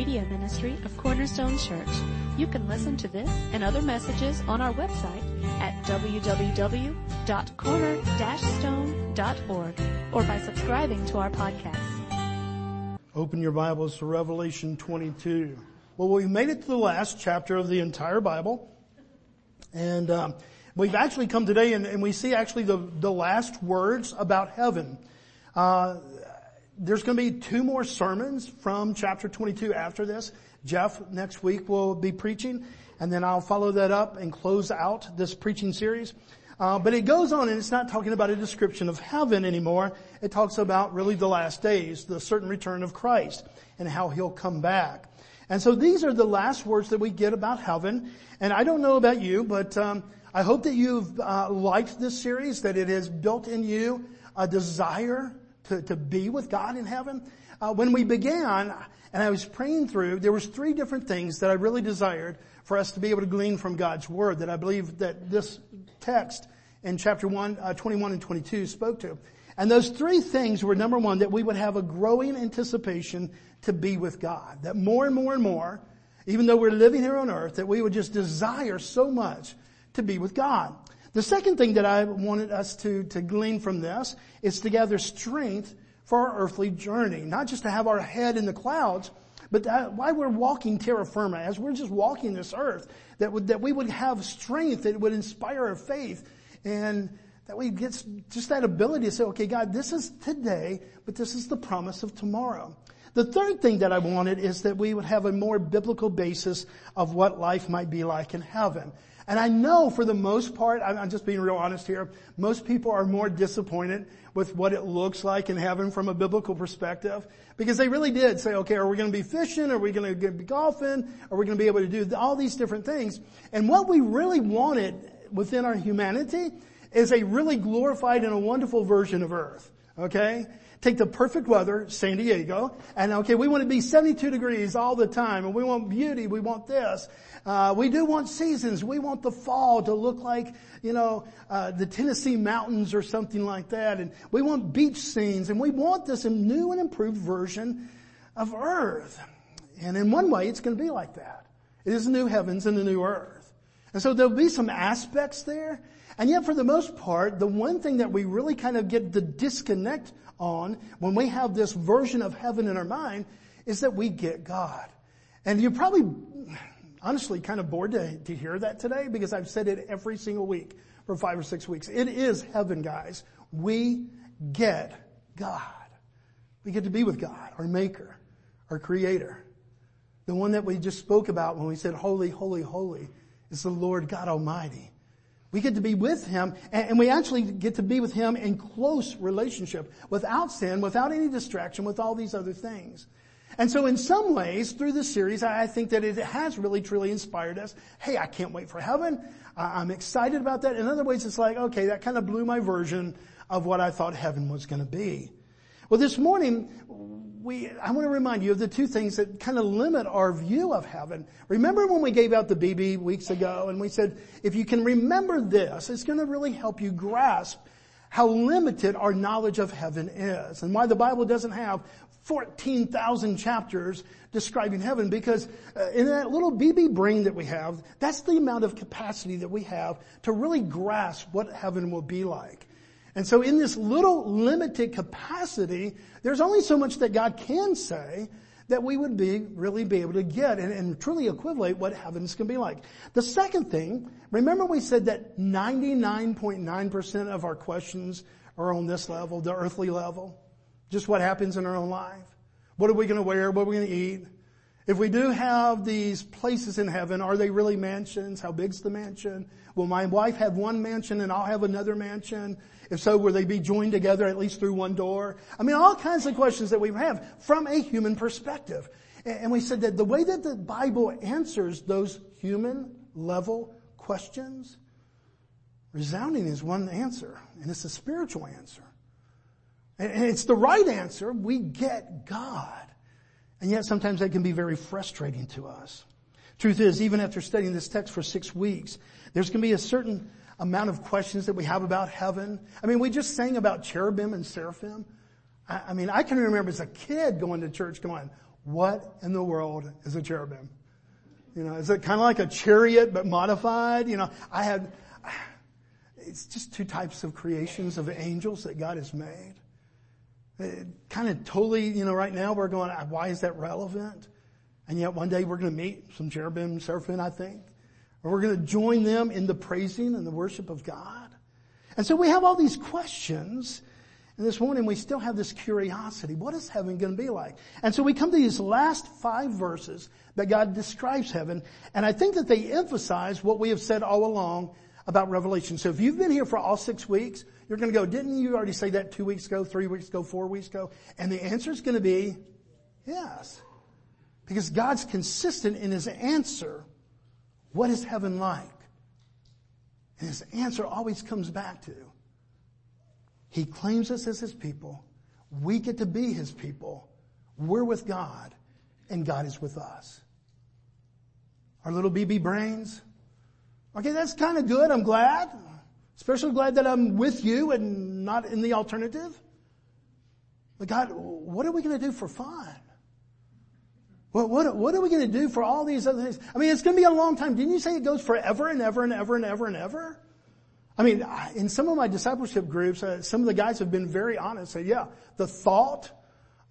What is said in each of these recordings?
media ministry of Cornerstone Church. You can listen to this and other messages on our website at www.corner-stone.org or by subscribing to our podcast. Open your Bibles to Revelation 22. Well, we've made it to the last chapter of the entire Bible. And um, we've actually come today and, and, we see actually the, the last words about heaven. Uh, there's going to be two more sermons from chapter 22 after this. Jeff next week will be preaching and then I'll follow that up and close out this preaching series. Uh, but it goes on and it's not talking about a description of heaven anymore. It talks about really the last days, the certain return of Christ and how he'll come back. And so these are the last words that we get about heaven. And I don't know about you, but um, I hope that you've uh, liked this series, that it has built in you a desire to, to be with God in heaven. Uh, when we began, and I was praying through, there was three different things that I really desired for us to be able to glean from God's Word that I believe that this text in chapter 1, uh, 21 and 22 spoke to. And those three things were number one, that we would have a growing anticipation to be with God. That more and more and more, even though we're living here on earth, that we would just desire so much to be with God. The second thing that I wanted us to, to glean from this is to gather strength for our earthly journey. Not just to have our head in the clouds, but that, while we're walking terra firma, as we're just walking this earth, that, would, that we would have strength that would inspire our faith and that we get just that ability to say, okay, God, this is today, but this is the promise of tomorrow. The third thing that I wanted is that we would have a more biblical basis of what life might be like in heaven. And I know for the most part, I'm just being real honest here, most people are more disappointed with what it looks like in heaven from a biblical perspective because they really did say, okay, are we going to be fishing? Are we going to be golfing? Are we going to be able to do all these different things? And what we really wanted within our humanity is a really glorified and a wonderful version of earth. Okay? take the perfect weather, San Diego, and okay, we want to be 72 degrees all the time, and we want beauty, we want this. Uh, we do want seasons. We want the fall to look like, you know, uh, the Tennessee mountains or something like that, and we want beach scenes, and we want this new and improved version of earth. And in one way, it's going to be like that. It is the new heavens and the new earth. And so there'll be some aspects there. And yet for the most part, the one thing that we really kind of get the disconnect on when we have this version of heaven in our mind is that we get God. And you're probably honestly kind of bored to, to hear that today because I've said it every single week for five or six weeks. It is heaven, guys. We get God. We get to be with God, our maker, our creator. The one that we just spoke about when we said holy, holy, holy is the Lord God Almighty. We get to be with Him and we actually get to be with Him in close relationship without sin, without any distraction, with all these other things. And so in some ways, through this series, I think that it has really truly inspired us. Hey, I can't wait for heaven. I'm excited about that. In other ways, it's like, okay, that kind of blew my version of what I thought heaven was going to be. Well, this morning, we, I want to remind you of the two things that kind of limit our view of heaven. Remember when we gave out the BB weeks ago and we said, if you can remember this, it's going to really help you grasp how limited our knowledge of heaven is and why the Bible doesn't have 14,000 chapters describing heaven because uh, in that little BB brain that we have, that's the amount of capacity that we have to really grasp what heaven will be like. And so in this little limited capacity, there's only so much that God can say that we would be, really be able to get and, and truly equivalent what heaven's going to be like. The second thing, remember we said that 99.9% of our questions are on this level, the earthly level? Just what happens in our own life? What are we going to wear? What are we going to eat? If we do have these places in heaven, are they really mansions? How big's the mansion? Will my wife have one mansion and I'll have another mansion? If so, will they be joined together at least through one door? I mean, all kinds of questions that we have from a human perspective. And we said that the way that the Bible answers those human level questions, resounding is one answer, and it's a spiritual answer. And it's the right answer. We get God. And yet sometimes that can be very frustrating to us. Truth is, even after studying this text for six weeks, there's going to be a certain amount of questions that we have about heaven. I mean, we just sang about cherubim and seraphim. I, I mean, I can remember as a kid going to church going, what in the world is a cherubim? You know, is it kind of like a chariot but modified? You know, I had, it's just two types of creations of angels that God has made. It kind of totally, you know, right now we're going, why is that relevant? And yet one day we're going to meet some cherubim, seraphim, I think. Or we're going to join them in the praising and the worship of God. And so we have all these questions. And this morning we still have this curiosity. What is heaven going to be like? And so we come to these last five verses that God describes heaven. And I think that they emphasize what we have said all along about Revelation. So if you've been here for all six weeks, you're going to go, didn't you already say that two weeks ago, three weeks ago, four weeks ago? And the answer is going to be yes. Because God's consistent in His answer. What is heaven like? And His answer always comes back to, He claims us as His people. We get to be His people. We're with God and God is with us. Our little BB brains. Okay, that's kind of good. I'm glad. Especially glad that I'm with you and not in the alternative. But God, what are we going to do for fun? What, what, what are we going to do for all these other things? I mean, it's going to be a long time. Didn't you say it goes forever and ever and ever and ever and ever? I mean, in some of my discipleship groups, uh, some of the guys have been very honest. Say, yeah, the thought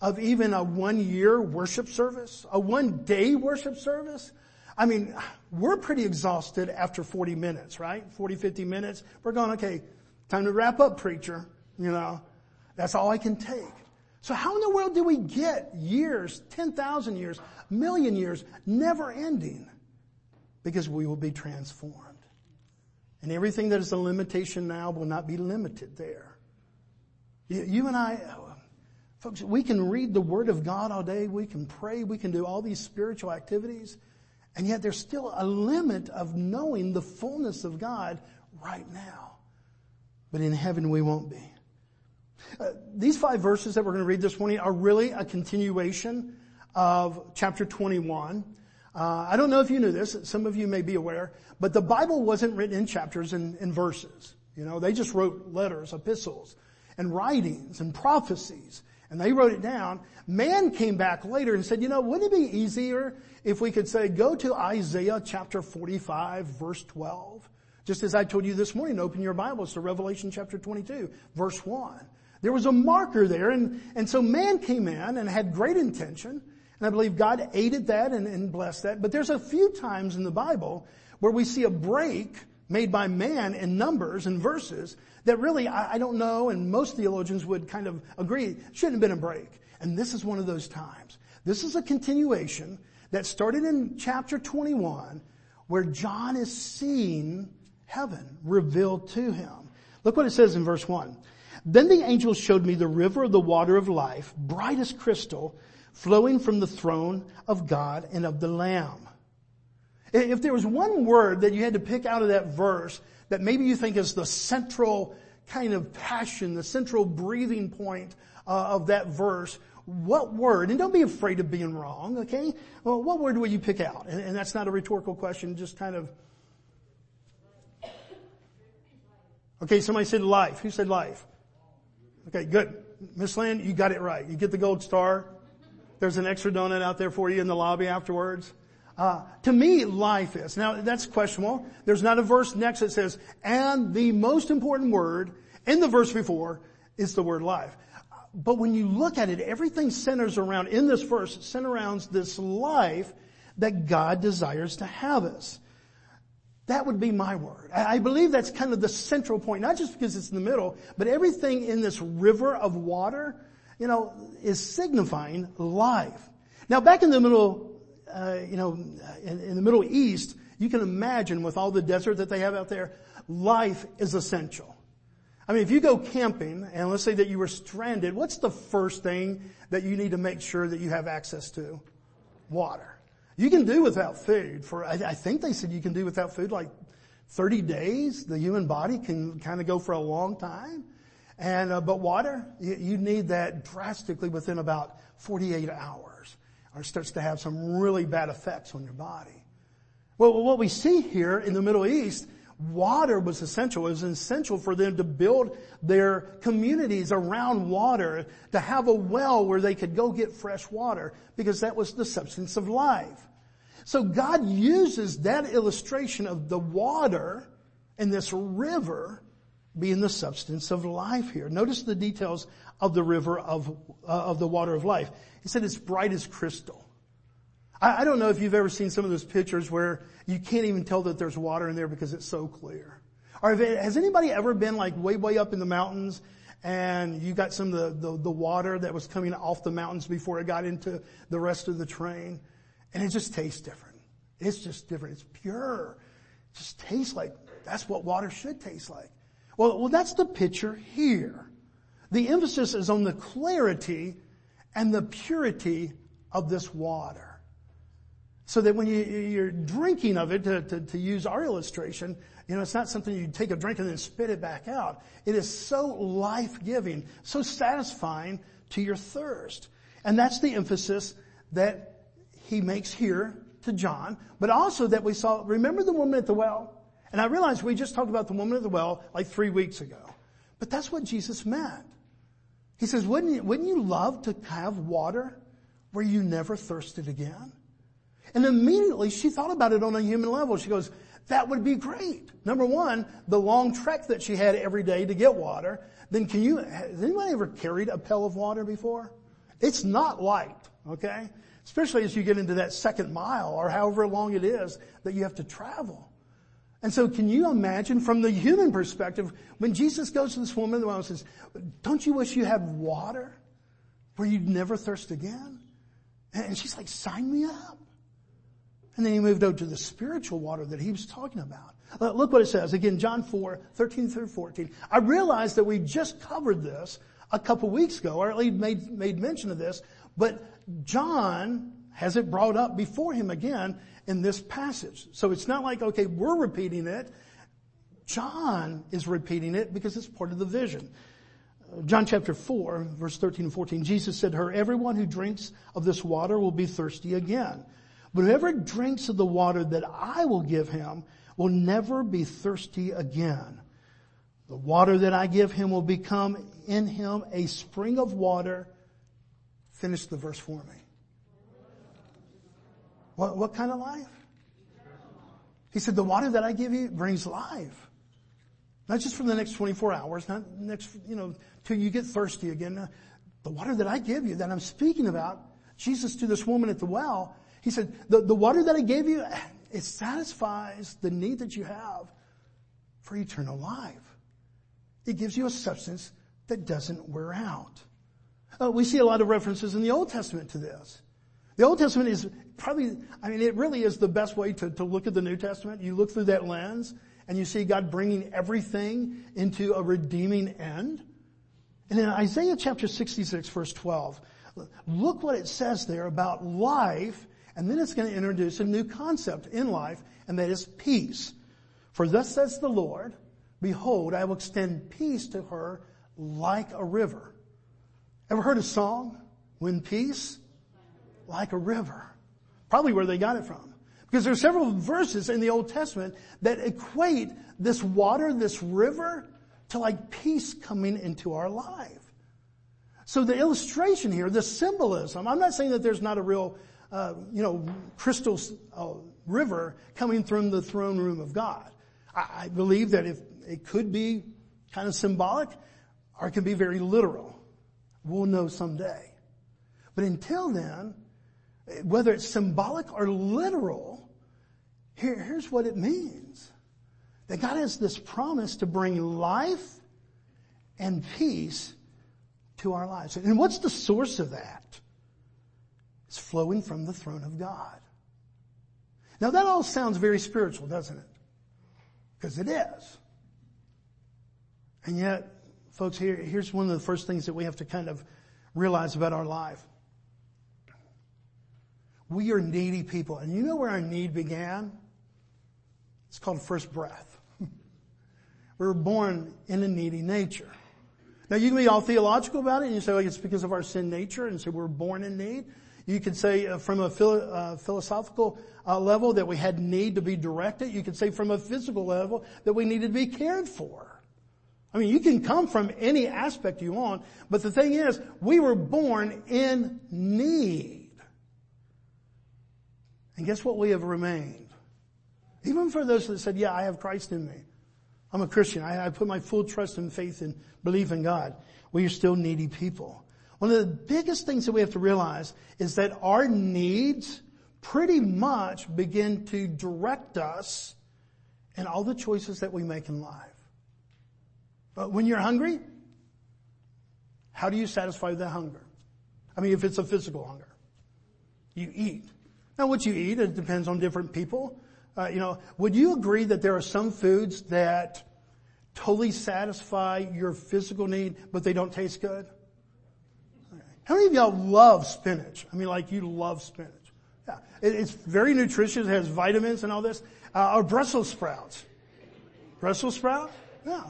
of even a one year worship service, a one day worship service. I mean, we're pretty exhausted after 40 minutes, right? 40, 50 minutes. We're going, okay, time to wrap up, preacher. You know, that's all I can take. So how in the world do we get years, 10,000 years, million years, never ending? Because we will be transformed. And everything that is a limitation now will not be limited there. You and I, folks, we can read the Word of God all day, we can pray, we can do all these spiritual activities, and yet there's still a limit of knowing the fullness of God right now. But in heaven we won't be. Uh, these five verses that we're going to read this morning are really a continuation of chapter 21. Uh, I don't know if you knew this. Some of you may be aware, but the Bible wasn't written in chapters and, and verses. You know, they just wrote letters, epistles, and writings and prophecies, and they wrote it down. Man came back later and said, you know, wouldn't it be easier if we could say, go to Isaiah chapter 45, verse 12? Just as I told you this morning, open your Bibles to Revelation chapter 22, verse 1. There was a marker there, and, and so man came in and had great intention, and I believe God aided that and, and blessed that. But there's a few times in the Bible where we see a break made by man in numbers and verses that really, I, I don't know, and most theologians would kind of agree, shouldn't have been a break. And this is one of those times. This is a continuation that started in chapter 21 where John is seeing heaven revealed to him. Look what it says in verse 1. Then the angel showed me the river of the water of life, bright as crystal, flowing from the throne of God and of the Lamb. If there was one word that you had to pick out of that verse that maybe you think is the central kind of passion, the central breathing point uh, of that verse, what word, and don't be afraid of being wrong, okay? Well, what word would you pick out? And, and that's not a rhetorical question, just kind of. Okay, somebody said life. Who said life? Okay, good. Miss Lynn, you got it right. You get the gold star. There's an extra donut out there for you in the lobby afterwards. Uh, to me, life is. Now, that's questionable. There's not a verse next that says, and the most important word in the verse before is the word life. But when you look at it, everything centers around, in this verse, centers around this life that God desires to have us. That would be my word. I believe that's kind of the central point, not just because it's in the middle, but everything in this river of water, you know, is signifying life. Now back in the middle, uh, you know, in, in the Middle East, you can imagine with all the desert that they have out there, life is essential. I mean, if you go camping and let's say that you were stranded, what's the first thing that you need to make sure that you have access to? Water. You can do without food for, I, I think they said you can do without food like 30 days. The human body can kind of go for a long time. And, uh, but water, you, you need that drastically within about 48 hours or it starts to have some really bad effects on your body. Well, what we see here in the Middle East, water was essential. It was essential for them to build their communities around water, to have a well where they could go get fresh water, because that was the substance of life. So God uses that illustration of the water and this river being the substance of life here. Notice the details of the river of, uh, of the water of life. He said it's bright as crystal. I, I don't know if you've ever seen some of those pictures where you can't even tell that there's water in there because it's so clear. Or has anybody ever been like way, way up in the mountains and you got some of the, the, the water that was coming off the mountains before it got into the rest of the train? And it just tastes different. It's just different. It's pure. It just tastes like, that's what water should taste like. Well, well, that's the picture here. The emphasis is on the clarity and the purity of this water. So that when you, are drinking of it, to, to, to, use our illustration, you know, it's not something you take a drink and then spit it back out. It is so life-giving, so satisfying to your thirst. And that's the emphasis that he makes here to John, but also that we saw, remember the woman at the well? And I realized we just talked about the woman at the well like three weeks ago. But that's what Jesus meant. He says, wouldn't you, wouldn't you love to have water where you never thirsted again? And immediately she thought about it on a human level. She goes, that would be great. Number one, the long trek that she had every day to get water. Then can you, has anybody ever carried a pail of water before? It's not light, okay? Especially as you get into that second mile or however long it is that you have to travel. And so can you imagine from the human perspective, when Jesus goes to this woman the and says, don't you wish you had water where you'd never thirst again? And she's like, sign me up. And then he moved over to the spiritual water that he was talking about. Look what it says. Again, John 4, 13 through 14. I realize that we just covered this a couple weeks ago, or at least made, made mention of this, but John has it brought up before him again in this passage. So it's not like, okay, we're repeating it. John is repeating it because it's part of the vision. John chapter 4, verse 13 and 14, Jesus said to her, everyone who drinks of this water will be thirsty again. But whoever drinks of the water that I will give him will never be thirsty again. The water that I give him will become in him a spring of water. Finish the verse for me. What, what kind of life? He said, the water that I give you brings life. Not just for the next 24 hours, not next, you know, till you get thirsty again. The water that I give you, that I'm speaking about, Jesus to this woman at the well, he said, the, the water that I gave you, it satisfies the need that you have for eternal life. It gives you a substance that doesn't wear out. Uh, we see a lot of references in the Old Testament to this. The Old Testament is probably, I mean, it really is the best way to, to look at the New Testament. You look through that lens and you see God bringing everything into a redeeming end. And in Isaiah chapter 66 verse 12, look what it says there about life and then it's going to introduce a new concept in life and that is peace. For thus says the Lord, behold, I will extend peace to her like a river. Ever heard a song? When peace like a river. Probably where they got it from. Because there are several verses in the Old Testament that equate this water, this river, to like peace coming into our life. So the illustration here, the symbolism, I'm not saying that there's not a real, uh, you know, crystal uh, river coming from the throne room of God. I, I believe that if it could be kind of symbolic or it can be very literal. We'll know someday. But until then, whether it's symbolic or literal, here, here's what it means. That God has this promise to bring life and peace to our lives. And what's the source of that? It's flowing from the throne of God. Now that all sounds very spiritual, doesn't it? Because it is. And yet, folks, here, here's one of the first things that we have to kind of realize about our life. We are needy people. And you know where our need began? It's called first breath. we were born in a needy nature. Now you can be all theological about it and you say, well, it's because of our sin nature and so we're born in need. You could say uh, from a uh, philosophical uh, level that we had need to be directed. You could say from a physical level that we needed to be cared for. I mean, you can come from any aspect you want, but the thing is, we were born in need. And guess what we have remained? Even for those that said, yeah, I have Christ in me. I'm a Christian. I, I put my full trust and faith and belief in God. We are still needy people. One of the biggest things that we have to realize is that our needs pretty much begin to direct us in all the choices that we make in life. But when you're hungry, how do you satisfy that hunger? I mean, if it's a physical hunger, you eat. Now what you eat, it depends on different people. Uh, you know, would you agree that there are some foods that totally satisfy your physical need, but they don't taste good? How many of y'all love spinach? I mean, like you love spinach. Yeah. It, it's very nutritious. It has vitamins and all this. Uh, or Brussels sprouts. Brussels sprouts? Yeah.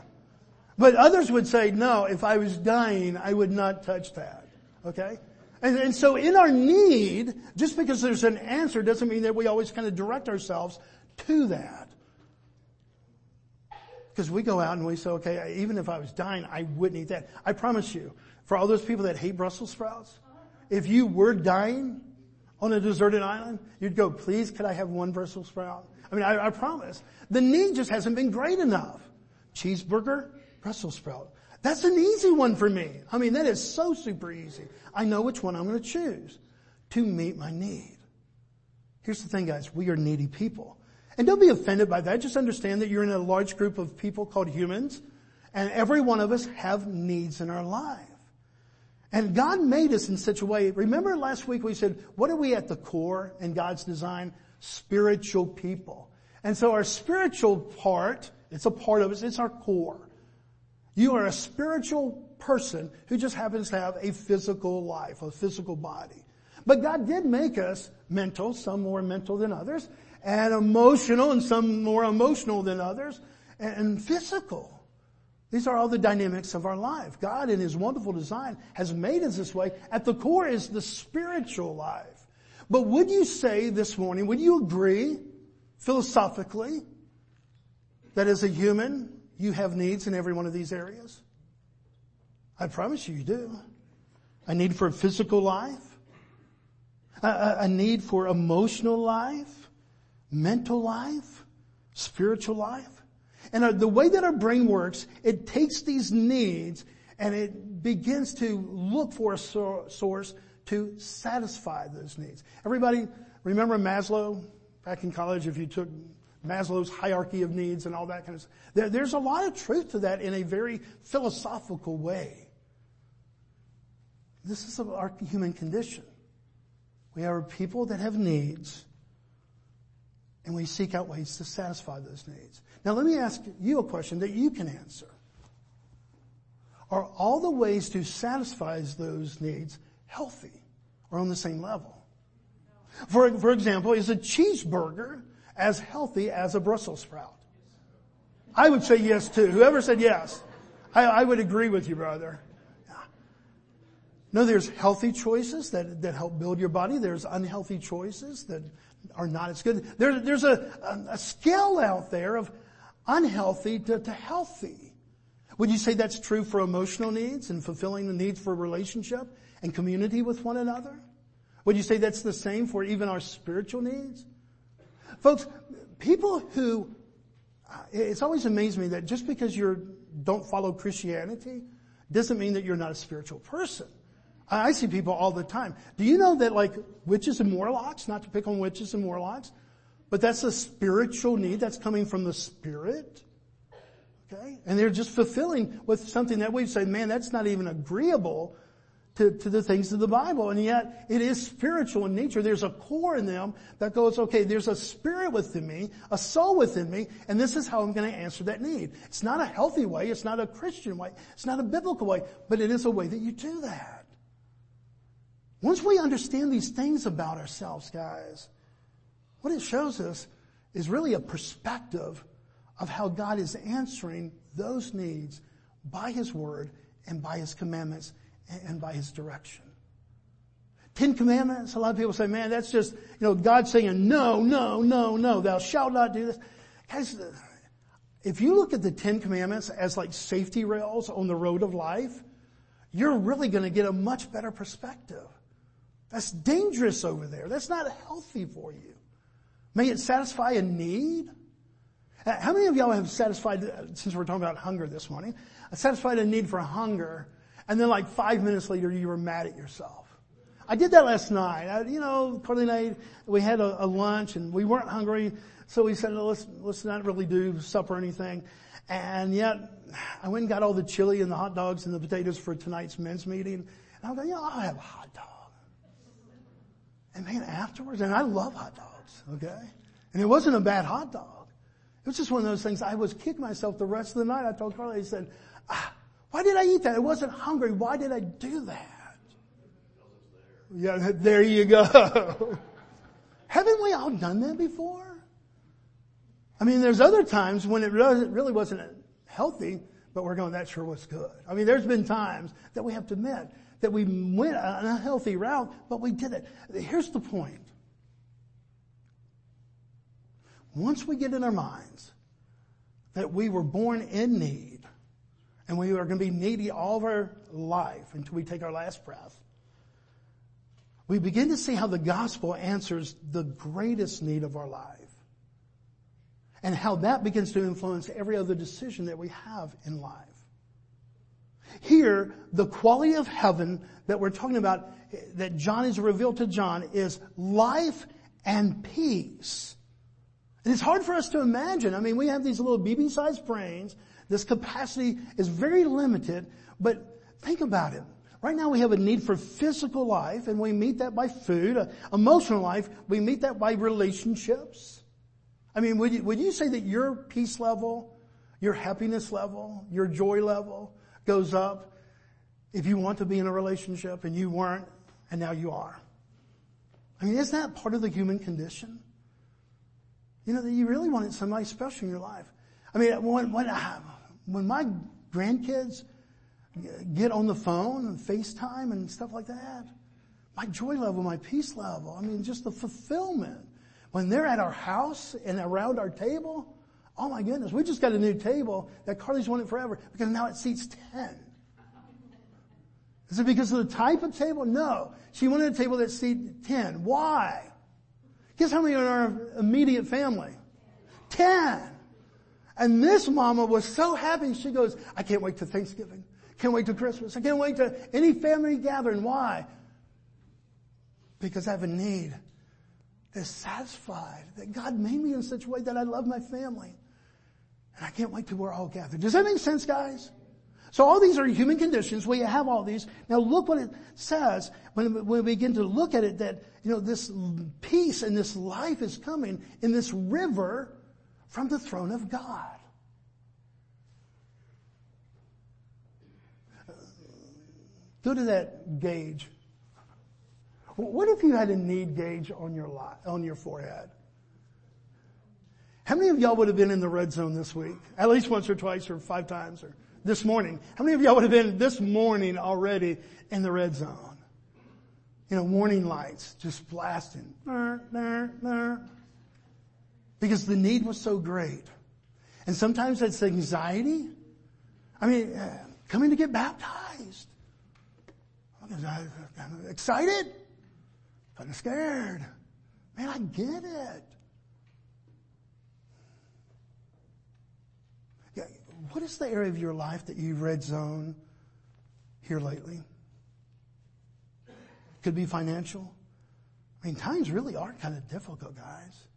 But others would say, no, if I was dying, I would not touch that. Okay? And, and so in our need, just because there's an answer doesn't mean that we always kind of direct ourselves to that. Because we go out and we say, okay, even if I was dying, I wouldn't eat that. I promise you, for all those people that hate Brussels sprouts, if you were dying on a deserted island, you'd go, please, could I have one Brussels sprout? I mean, I, I promise. The need just hasn't been great enough. Cheeseburger, Brussels sprout. That's an easy one for me. I mean, that is so super easy. I know which one I'm going to choose to meet my need. Here's the thing, guys. We are needy people. And don't be offended by that. Just understand that you're in a large group of people called humans, and every one of us have needs in our life. And God made us in such a way. Remember last week we said, what are we at the core in God's design? Spiritual people. And so our spiritual part, it's a part of us, it's our core. You are a spiritual person who just happens to have a physical life, a physical body. But God did make us mental, some more mental than others, and emotional and some more emotional than others, and physical. These are all the dynamics of our life. God in His wonderful design has made us this way. At the core is the spiritual life. But would you say this morning, would you agree philosophically that as a human, you have needs in every one of these areas? I promise you, you do. A need for a physical life, a, a need for emotional life, mental life, spiritual life. And uh, the way that our brain works, it takes these needs and it begins to look for a source to satisfy those needs. Everybody remember Maslow back in college if you took Maslow's hierarchy of needs and all that kind of stuff. There, there's a lot of truth to that in a very philosophical way. This is our human condition. We are people that have needs and we seek out ways to satisfy those needs. Now let me ask you a question that you can answer. Are all the ways to satisfy those needs healthy or on the same level? For, for example, is a cheeseburger as healthy as a Brussels sprout? I would say yes too. Whoever said yes, I, I would agree with you, brother. No, there's healthy choices that, that help build your body. There's unhealthy choices that are not as good. There, there's a, a, a scale out there of unhealthy to, to healthy. Would you say that's true for emotional needs and fulfilling the needs for relationship and community with one another? Would you say that's the same for even our spiritual needs? Folks, people who, uh, it's always amazed me that just because you don't follow Christianity doesn't mean that you're not a spiritual person. I see people all the time. Do you know that like witches and warlocks, not to pick on witches and warlocks, but that's a spiritual need that's coming from the spirit? Okay? And they're just fulfilling with something that we say, man, that's not even agreeable to, to the things of the Bible. And yet it is spiritual in nature. There's a core in them that goes, okay, there's a spirit within me, a soul within me, and this is how I'm going to answer that need. It's not a healthy way. It's not a Christian way. It's not a biblical way, but it is a way that you do that. Once we understand these things about ourselves, guys, what it shows us is really a perspective of how God is answering those needs by His Word and by His commandments and by His direction. Ten Commandments, a lot of people say, man, that's just, you know, God saying, no, no, no, no, thou shalt not do this. Guys, if you look at the Ten Commandments as like safety rails on the road of life, you're really going to get a much better perspective. That's dangerous over there. That's not healthy for you. May it satisfy a need? Uh, how many of y'all have satisfied, since we're talking about hunger this morning, satisfied a need for hunger, and then like five minutes later you were mad at yourself? I did that last night. I, you know, Carly and I, we had a, a lunch and we weren't hungry, so we said, let's, let's not really do supper or anything. And yet, I went and got all the chili and the hot dogs and the potatoes for tonight's men's meeting. And I was like, know, I'll have a hot dog. And man, afterwards, and I love hot dogs, okay? And it wasn't a bad hot dog. It was just one of those things. I was kicking myself the rest of the night. I told Carly, I said, ah, why did I eat that? I wasn't hungry. Why did I do that? Yeah, there you go. Haven't we all done that before? I mean, there's other times when it really wasn't healthy, but we're going, that sure was good. I mean, there's been times that we have to admit that we went an unhealthy route, but we did it. Here's the point. Once we get in our minds that we were born in need and we are going to be needy all of our life until we take our last breath, we begin to see how the gospel answers the greatest need of our life and how that begins to influence every other decision that we have in life. Here, the quality of heaven that we're talking about, that John is revealed to John, is life and peace. And it's hard for us to imagine. I mean, we have these little BB-sized brains. This capacity is very limited, but think about it. Right now we have a need for physical life and we meet that by food. Uh, emotional life, we meet that by relationships. I mean, would you, would you say that your peace level, your happiness level, your joy level goes up if you want to be in a relationship and you weren't and now you are? I mean, isn't that part of the human condition? You know, that you really wanted somebody special in your life. I mean, when, when, when my grandkids get on the phone and FaceTime and stuff like that, my joy level, my peace level, I mean, just the fulfillment. When they're at our house and around our table, oh my goodness, we just got a new table that Carly's wanted forever because now it seats 10. Is it because of the type of table? No. She wanted a table that seats 10. Why? Guess how many are in our immediate family? 10. And this mama was so happy. She goes, I can't wait to Thanksgiving. Can't wait to Christmas. I can't wait to any family gathering. Why? Because I have a need that's satisfied. That God made me in such a way that I love my family. And I can't wait till we're all gathered. Does that make sense, guys? So all these are human conditions. We have all these. Now look what it says when, when we begin to look at it that, you know, this peace and this life is coming in this river from the throne of God. Go to that gauge what if you had a need gauge on your lot, on your forehead? How many of y'all would have been in the red zone this week? At least once or twice or five times or this morning. How many of y'all would have been this morning already in the red zone? You know, warning lights just blasting. Because the need was so great. And sometimes it's anxiety. I mean, uh, coming to get baptized. I'm excited kind of scared. Man, I get it. Yeah, what is the area of your life that you've red zone here lately? Could be financial. I mean, times really are kind of difficult, guys.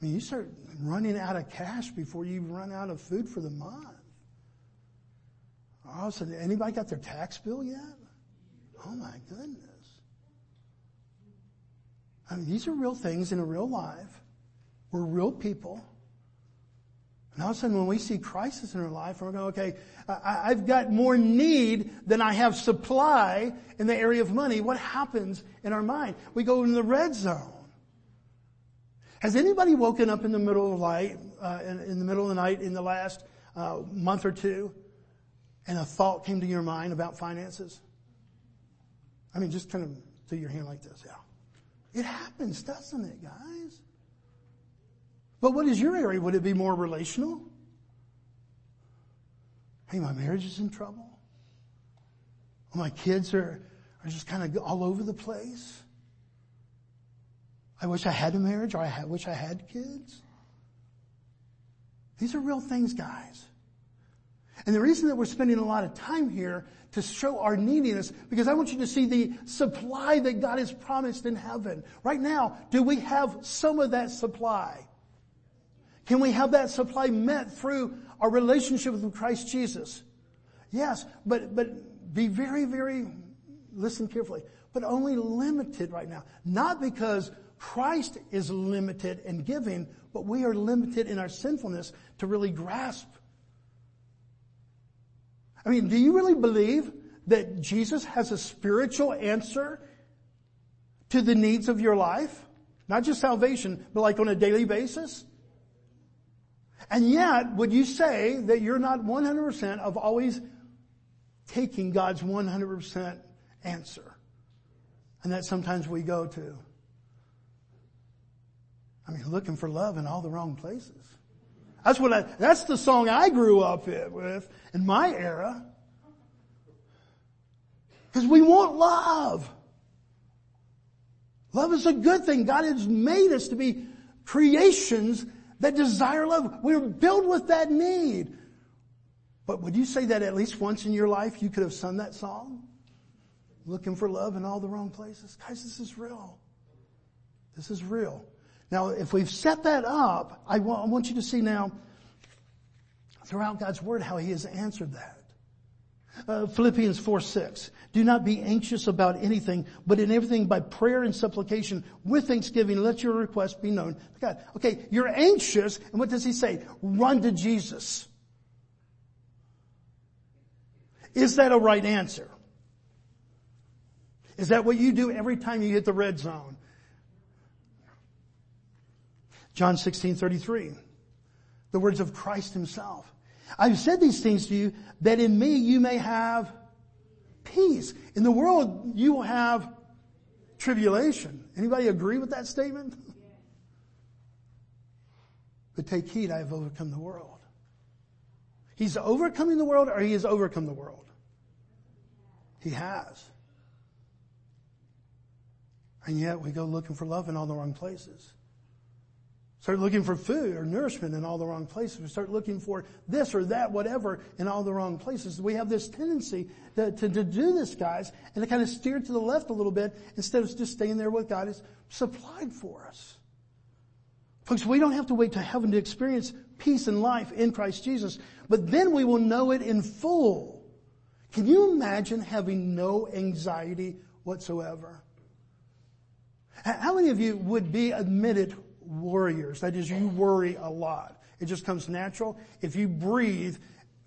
I mean, you start running out of cash before you run out of food for the month. All of a sudden, anybody got their tax bill yet? Oh my goodness. I mean, these are real things in a real life. We're real people. And all of a sudden when we see crisis in our life, we're going, okay, I, have got more need than I have supply in the area of money. What happens in our mind? We go in the red zone. Has anybody woken up in the middle of the night, uh, in, in, the middle of the night in the last uh, month or two, and a thought came to your mind about finances? I mean, just kind of do your hand like this, yeah. It happens, doesn't it, guys? But what is your area? Would it be more relational? Hey, my marriage is in trouble. My kids are, are just kind of all over the place. I wish I had a marriage or I wish I had kids. These are real things, guys. And the reason that we're spending a lot of time here to show our neediness, because I want you to see the supply that God has promised in heaven. Right now, do we have some of that supply? Can we have that supply met through our relationship with Christ Jesus? Yes, but, but be very, very, listen carefully, but only limited right now. Not because Christ is limited in giving, but we are limited in our sinfulness to really grasp I mean, do you really believe that Jesus has a spiritual answer to the needs of your life? Not just salvation, but like on a daily basis? And yet, would you say that you're not 100% of always taking God's 100% answer? And that sometimes we go to, I mean, looking for love in all the wrong places. That's what I, that's the song I grew up with in my era. Because we want love. Love is a good thing. God has made us to be creations that desire love. We're built with that need. But would you say that at least once in your life you could have sung that song? Looking for love in all the wrong places? Guys, this is real. This is real. Now, if we've set that up, I want, I want you to see now throughout God's Word how He has answered that. Uh, Philippians 4, 6. Do not be anxious about anything, but in everything by prayer and supplication with thanksgiving, let your request be known to God. Okay, you're anxious, and what does he say? Run to Jesus. Is that a right answer? Is that what you do every time you hit the red zone? John 16, 33. The words of Christ himself. I've said these things to you that in me you may have peace. In the world you will have tribulation. Anybody agree with that statement? But take heed, I have overcome the world. He's overcoming the world or he has overcome the world? He has. And yet we go looking for love in all the wrong places. Start looking for food or nourishment in all the wrong places. We start looking for this or that, whatever, in all the wrong places. We have this tendency to, to, to, do this, guys, and to kind of steer to the left a little bit instead of just staying there what God has supplied for us. Folks, we don't have to wait to heaven to experience peace and life in Christ Jesus, but then we will know it in full. Can you imagine having no anxiety whatsoever? How many of you would be admitted worriers. That is, you worry a lot. It just comes natural. If you breathe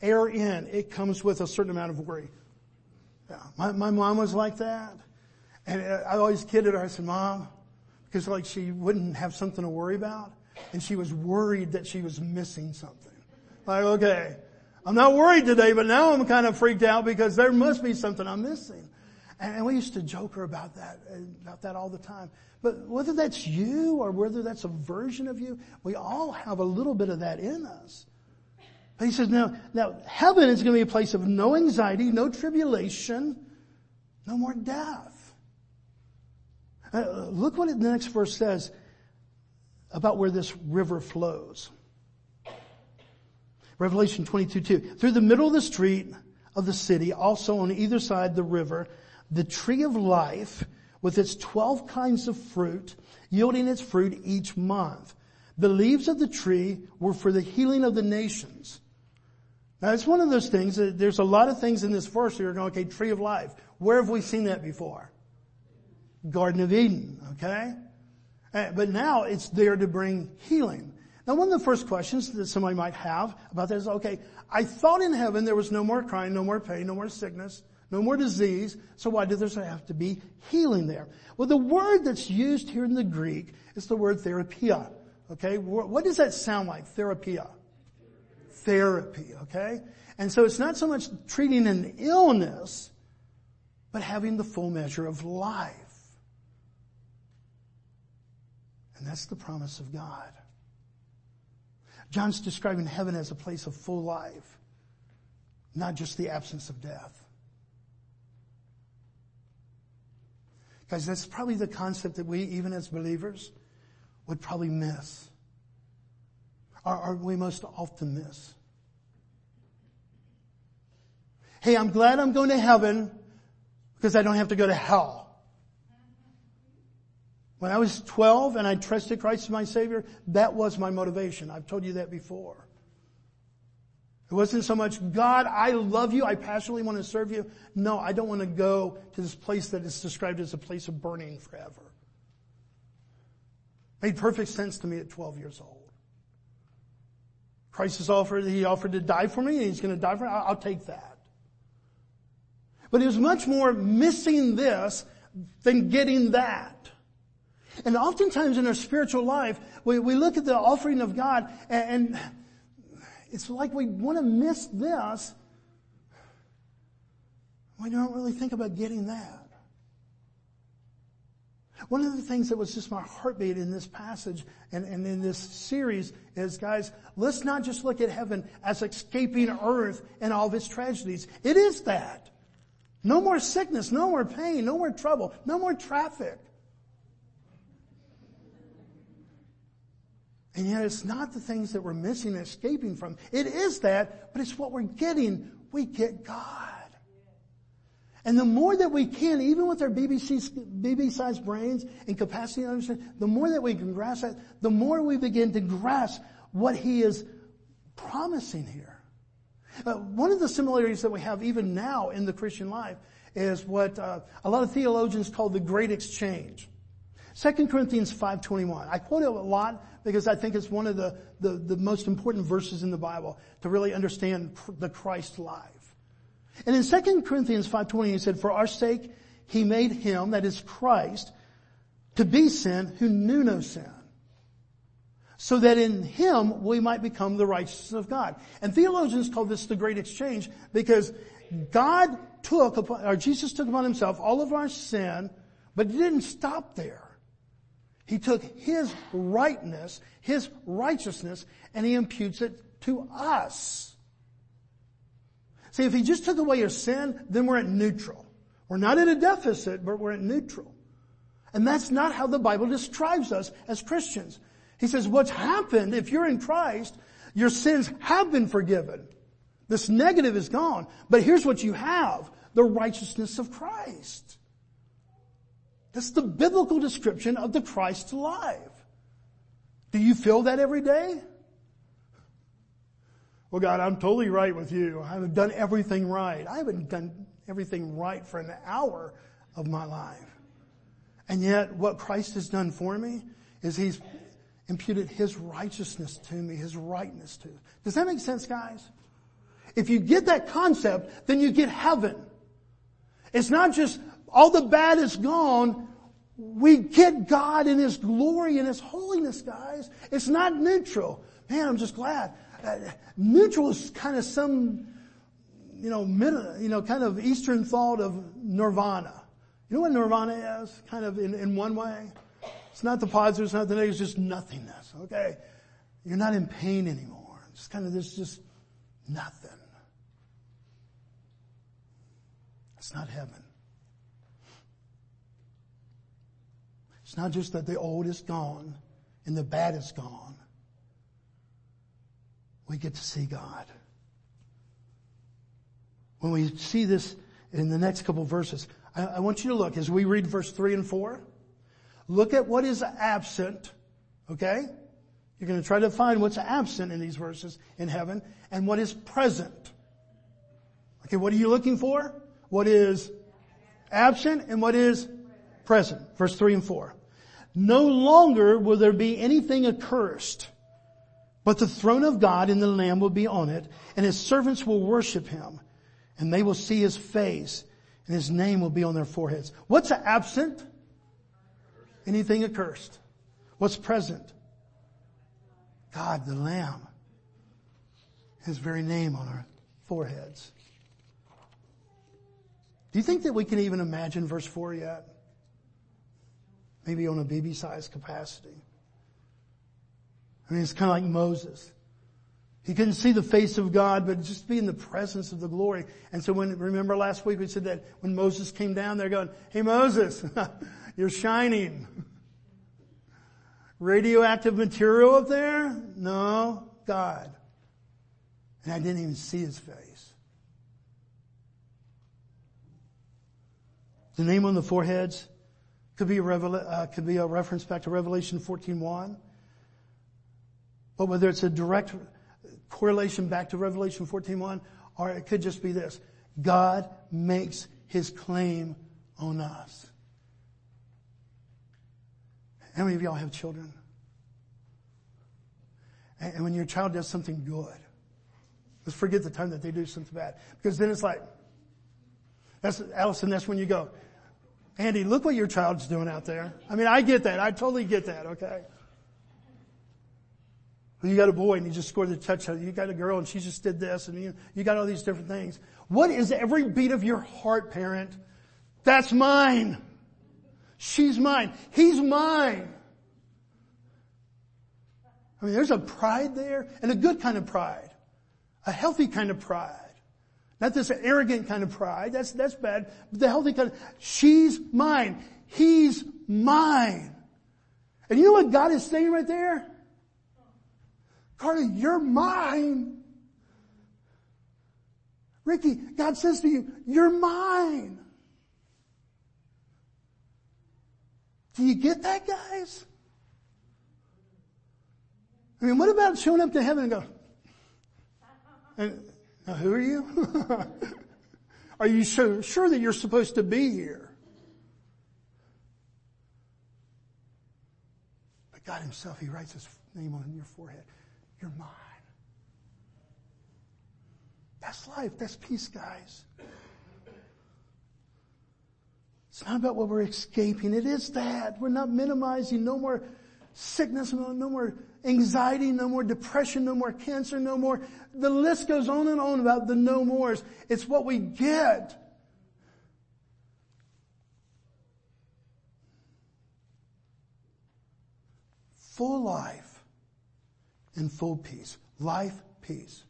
air in, it comes with a certain amount of worry. Yeah. My, my mom was like that. And I always kidded her. I said, mom, because like she wouldn't have something to worry about. And she was worried that she was missing something. Like, okay, I'm not worried today, but now I'm kind of freaked out because there must be something I'm missing. And we used to joke her about that, about that all the time. But whether that's you or whether that's a version of you, we all have a little bit of that in us. But he says, now, now heaven is going to be a place of no anxiety, no tribulation, no more death. Uh, look what the next verse says about where this river flows. Revelation 22, 2. Through the middle of the street of the city, also on either side the river, the tree of life with its 12 kinds of fruit, yielding its fruit each month. The leaves of the tree were for the healing of the nations. Now it's one of those things that there's a lot of things in this verse that are going, okay, tree of life. Where have we seen that before? Garden of Eden, okay? Uh, but now it's there to bring healing. Now one of the first questions that somebody might have about that is, okay, I thought in heaven there was no more crying, no more pain, no more sickness, no more disease. So why does there have to be healing there? Well, the word that's used here in the Greek is the word therapia. Okay, what does that sound like? Therapia. Therapy, okay? And so it's not so much treating an illness, but having the full measure of life. And that's the promise of God. John's describing heaven as a place of full life, not just the absence of death. Guys, that's probably the concept that we, even as believers, would probably miss. Or, or we most often miss. Hey, I'm glad I'm going to heaven because I don't have to go to hell. When I was 12 and I trusted Christ as my Savior, that was my motivation. I've told you that before. It wasn't so much, God, I love you, I passionately want to serve you. No, I don't want to go to this place that is described as a place of burning forever. Made perfect sense to me at 12 years old. Christ has offered, He offered to die for me and He's going to die for me. I'll take that. But it was much more missing this than getting that. And oftentimes in our spiritual life, we, we look at the offering of God and, and it's like we want to miss this. We don't really think about getting that. One of the things that was just my heartbeat in this passage and, and in this series is, guys, let's not just look at heaven as escaping earth and all of its tragedies. It is that. No more sickness, no more pain, no more trouble, no more traffic. And yet it's not the things that we're missing and escaping from. It is that, but it's what we're getting. We get God. And the more that we can, even with our BBC, BB-sized brains and capacity to understand, the more that we can grasp that, the more we begin to grasp what He is promising here. Uh, one of the similarities that we have even now in the Christian life is what uh, a lot of theologians call the Great Exchange. 2 Corinthians 5.21. I quote it a lot because I think it's one of the, the, the most important verses in the Bible to really understand the Christ life. And in 2 Corinthians 5.20 he said, for our sake he made him, that is Christ, to be sin who knew no sin. So that in him we might become the righteousness of God. And theologians call this the great exchange because God took upon, or Jesus took upon himself all of our sin, but he didn't stop there. He took His rightness, His righteousness, and He imputes it to us. See, if He just took away your sin, then we're at neutral. We're not at a deficit, but we're at neutral. And that's not how the Bible describes us as Christians. He says, what's happened, if you're in Christ, your sins have been forgiven. This negative is gone. But here's what you have. The righteousness of Christ. That's the biblical description of the Christ life. Do you feel that every day? Well, God, I'm totally right with you. I've done everything right. I haven't done everything right for an hour of my life. And yet, what Christ has done for me is He's imputed His righteousness to me, His rightness to me. Does that make sense, guys? If you get that concept, then you get heaven. It's not just all the bad is gone. We get God in His glory and His holiness, guys. It's not neutral. Man, I'm just glad. Uh, neutral is kind of some, you know, mid, you know, kind of Eastern thought of nirvana. You know what nirvana is? Kind of in, in one way. It's not the positive, it's not the negative, it's just nothingness, okay? You're not in pain anymore. It's kind of this just nothing. It's not heaven. It's not just that the old is gone and the bad is gone. We get to see God. When we see this in the next couple verses, I, I want you to look as we read verse three and four. Look at what is absent, okay? You're going to try to find what's absent in these verses in heaven and what is present. Okay, what are you looking for? What is absent and what is present? Verse three and four. No longer will there be anything accursed, but the throne of God and the Lamb will be on it, and his servants will worship him, and they will see his face, and his name will be on their foreheads. What's absent? Anything accursed. What's present? God, the Lamb. His very name on our foreheads. Do you think that we can even imagine verse 4 yet? Maybe on a baby sized capacity. I mean, it's kind of like Moses. He couldn't see the face of God, but just be in the presence of the glory. And so when, remember last week we said that when Moses came down there going, hey Moses, you're shining. Radioactive material up there? No, God. And I didn't even see his face. The name on the foreheads could be a, uh, could be a reference back to Revelation 14.1. But whether it's a direct correlation back to Revelation 14.1, or it could just be this. God makes his claim on us. How many of y'all have children? And when your child does something good, let's forget the time that they do something bad. Because then it's like, that's, Allison, that's when you go, Andy, look what your child's doing out there. I mean, I get that. I totally get that, okay? You got a boy and he just scored the touchdown. You got a girl and she just did this and you, you got all these different things. What is every beat of your heart, parent? That's mine. She's mine. He's mine. I mean, there's a pride there and a good kind of pride. A healthy kind of pride. Not this arrogant kind of pride. That's, that's bad. But the healthy kind of, she's mine. He's mine. And you know what God is saying right there? Carly, you're mine. Ricky, God says to you, you're mine. Do you get that, guys? I mean, what about showing up to heaven and go, and, now who are you? are you so sure that you're supposed to be here? But God himself, he writes his name on your forehead. You're mine. That's life. That's peace, guys. It's not about what we're escaping. It is that. We're not minimizing. No more sickness, no, no more anxiety, no more depression, no more cancer, no more. The list goes on and on about the no mores. It's what we get. Full life and full peace. Life, peace.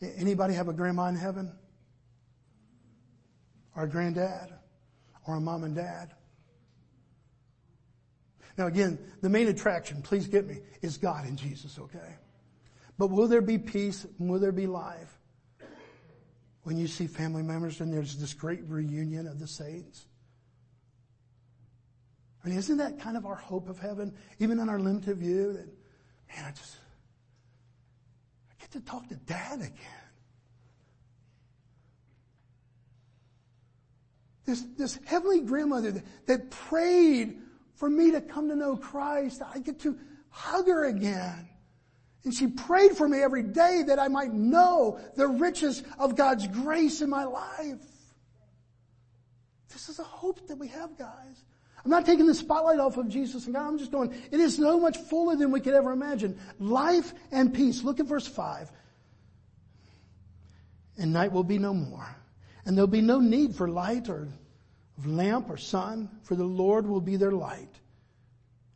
Anybody have a grandma in heaven? Or a granddad? Or a mom and dad? Now again, the main attraction, please get me, is God and Jesus, okay? But will there be peace? Will there be life? When you see family members and there's this great reunion of the saints? I mean, isn't that kind of our hope of heaven? Even in our limited view that, man, I just, I get to talk to dad again. This, this heavenly grandmother that, that prayed for me to come to know Christ, I get to hug her again. And she prayed for me every day that I might know the riches of God's grace in my life. This is a hope that we have, guys. I'm not taking the spotlight off of Jesus and God. I'm just going, it is so much fuller than we could ever imagine. Life and peace. Look at verse 5. And night will be no more. And there'll be no need for light or lamp or sun, for the Lord will be their light.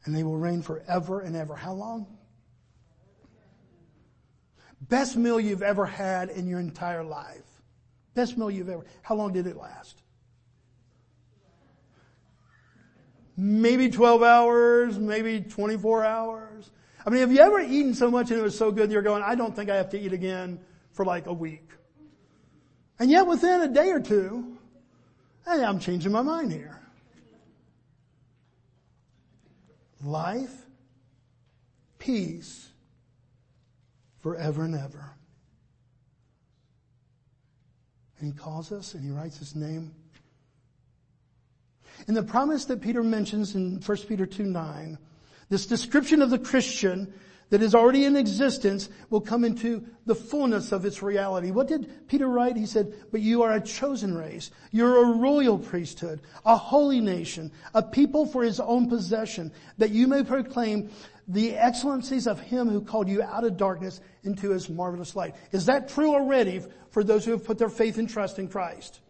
And they will reign forever and ever. How long? Best meal you've ever had in your entire life. Best meal you've ever. How long did it last? maybe 12 hours, maybe 24 hours. I mean, have you ever eaten so much and it was so good you're going, I don't think I have to eat again for like a week. And yet within a day or two, hey, I'm changing my mind here. Life, peace, forever and ever. And he calls us and he writes his name in the promise that Peter mentions in 1 Peter 2 9, this description of the Christian that is already in existence will come into the fullness of its reality. What did Peter write? He said, but you are a chosen race. You're a royal priesthood, a holy nation, a people for his own possession, that you may proclaim the excellencies of him who called you out of darkness into his marvelous light. Is that true already for those who have put their faith and trust in Christ?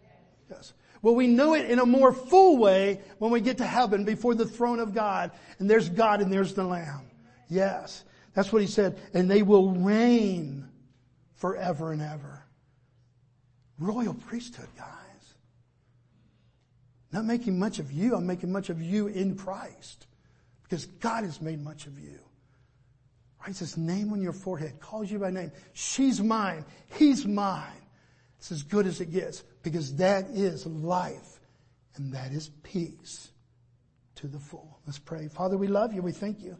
Yes. Well, we know it in a more full way when we get to heaven before the throne of God and there's God and there's the Lamb. Yes. That's what he said. And they will reign forever and ever. Royal priesthood, guys. Not making much of you, I'm making much of you in Christ. Because God has made much of you. Writes his name on your forehead, calls you by name. She's mine. He's mine. It's as good as it gets because that is life and that is peace to the full. Let's pray. Father, we love you. We thank you.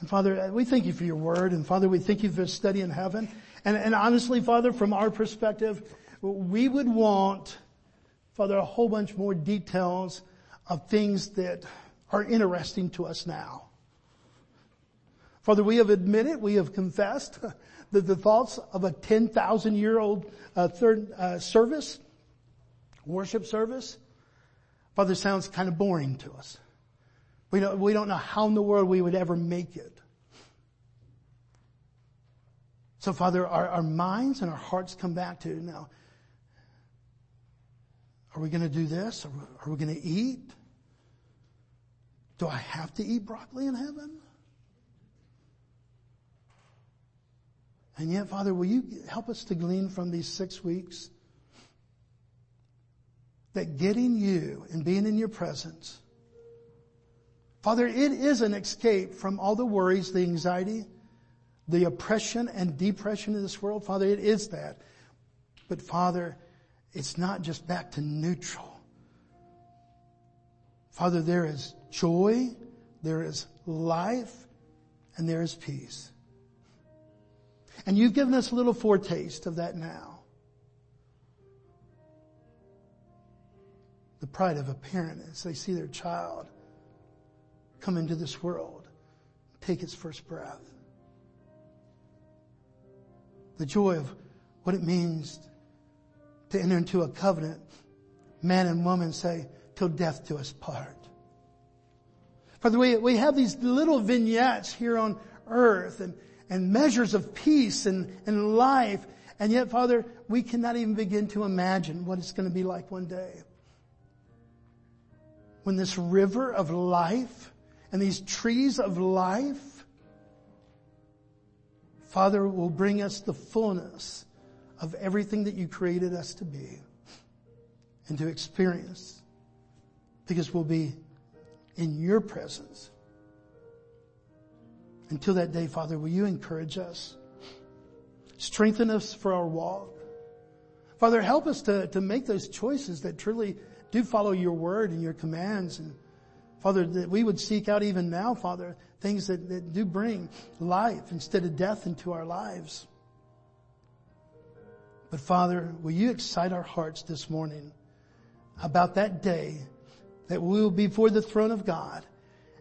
And Father, we thank you for your word. And Father, we thank you for study in heaven. And, and honestly, Father, from our perspective, we would want, Father, a whole bunch more details of things that are interesting to us now. Father, we have admitted, we have confessed that the thoughts of a 10,000 year old uh, third uh, service, worship service, Father, sounds kind of boring to us. We don't, we don't know how in the world we would ever make it. So Father, our, our minds and our hearts come back to now. Are we going to do this? Are we, are we going to eat? Do I have to eat broccoli in heaven? And yet, Father, will you help us to glean from these six weeks that getting you and being in your presence, Father, it is an escape from all the worries, the anxiety, the oppression and depression in this world. Father, it is that. But Father, it's not just back to neutral. Father, there is joy, there is life, and there is peace. And you've given us a little foretaste of that now. The pride of a parent as they see their child come into this world, take its first breath. The joy of what it means to enter into a covenant, man and woman say, till death do us part. Father, we, we have these little vignettes here on earth and, and measures of peace and, and life. And yet, Father, we cannot even begin to imagine what it's going to be like one day. When this river of life and these trees of life, Father, will bring us the fullness of everything that you created us to be and to experience because we'll be in your presence. Until that day, Father, will you encourage us? Strengthen us for our walk. Father, help us to, to make those choices that truly do follow your word and your commands. And Father, that we would seek out even now, Father, things that, that do bring life instead of death into our lives. But Father, will you excite our hearts this morning about that day that we will be before the throne of God.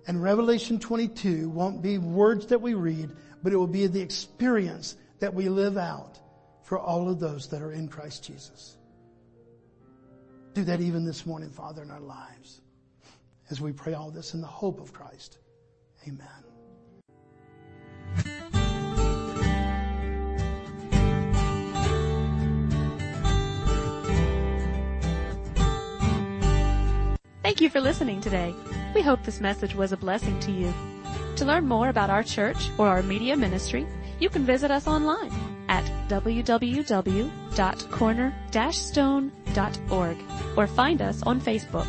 And Revelation 22 won't be words that we read, but it will be the experience that we live out for all of those that are in Christ Jesus. Do that even this morning, Father, in our lives as we pray all this in the hope of Christ. Amen. Thank you for listening today. We hope this message was a blessing to you. To learn more about our church or our media ministry, you can visit us online at www.corner-stone.org or find us on Facebook.